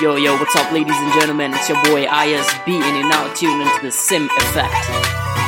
Yo, yo, what's up, ladies and gentlemen? It's your boy ISB, and you're now tuned into the Sim Effect.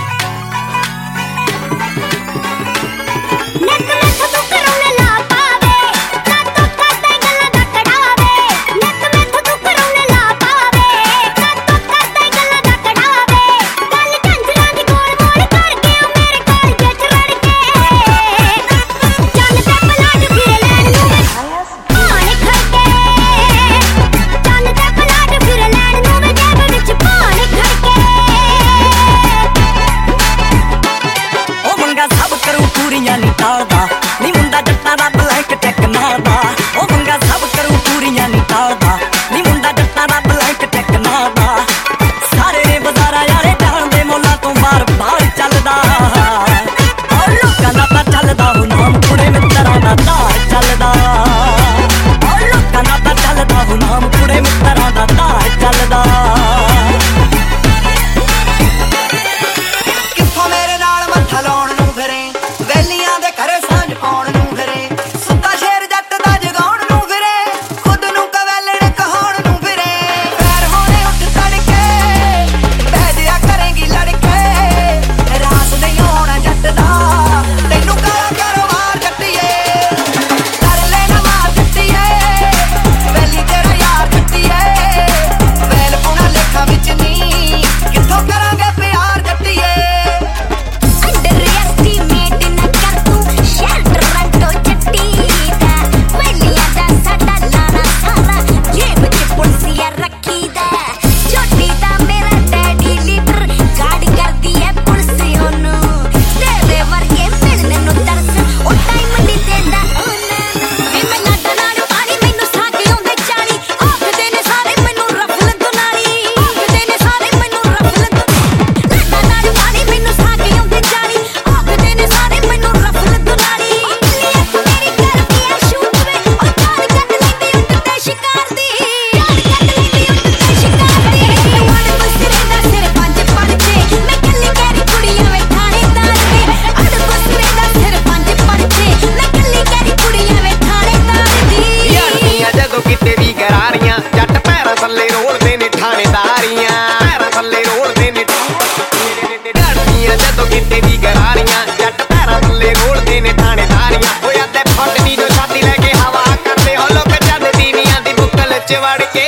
ਵਿੱਚ ਵੜ ਕੇ।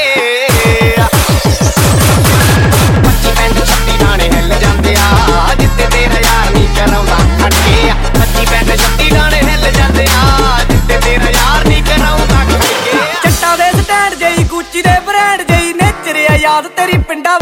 ਪੱਚੀ pant ਛੱਤੀ ਡਾਣੇ ਹਿੱਲ ਜਾਂਦੇ ਆ ਜਿੱਤੇ ਤੇਰਾ ਯਾਰ ਨਹੀਂ ਕਰਾਉਂਦਾ ਖੜਕੇ ਆ। ਪੱਚੀ ਪੈਂਟ ਛੱਤੀ ਡਾਣੇ ਹਿੱਲ ਜਾਂਦੇ ਆ ਜਿੱਤੇ ਤੇਰਾ ਯਾਰ ਨਹੀਂ ਕਰਾਉਂਦਾ ਖੜਕੇ ਚੱਟਾ ਦੇ ਸਟੈਂਡ ਜਈ, ਗੁੱਚੀ ਦੇ ਬ੍ਰਾਂਡ ਜਈ ਨੇਚਰਿਆ ਯਾਦ ਤੇਰੀ ਪਿੰਡਾ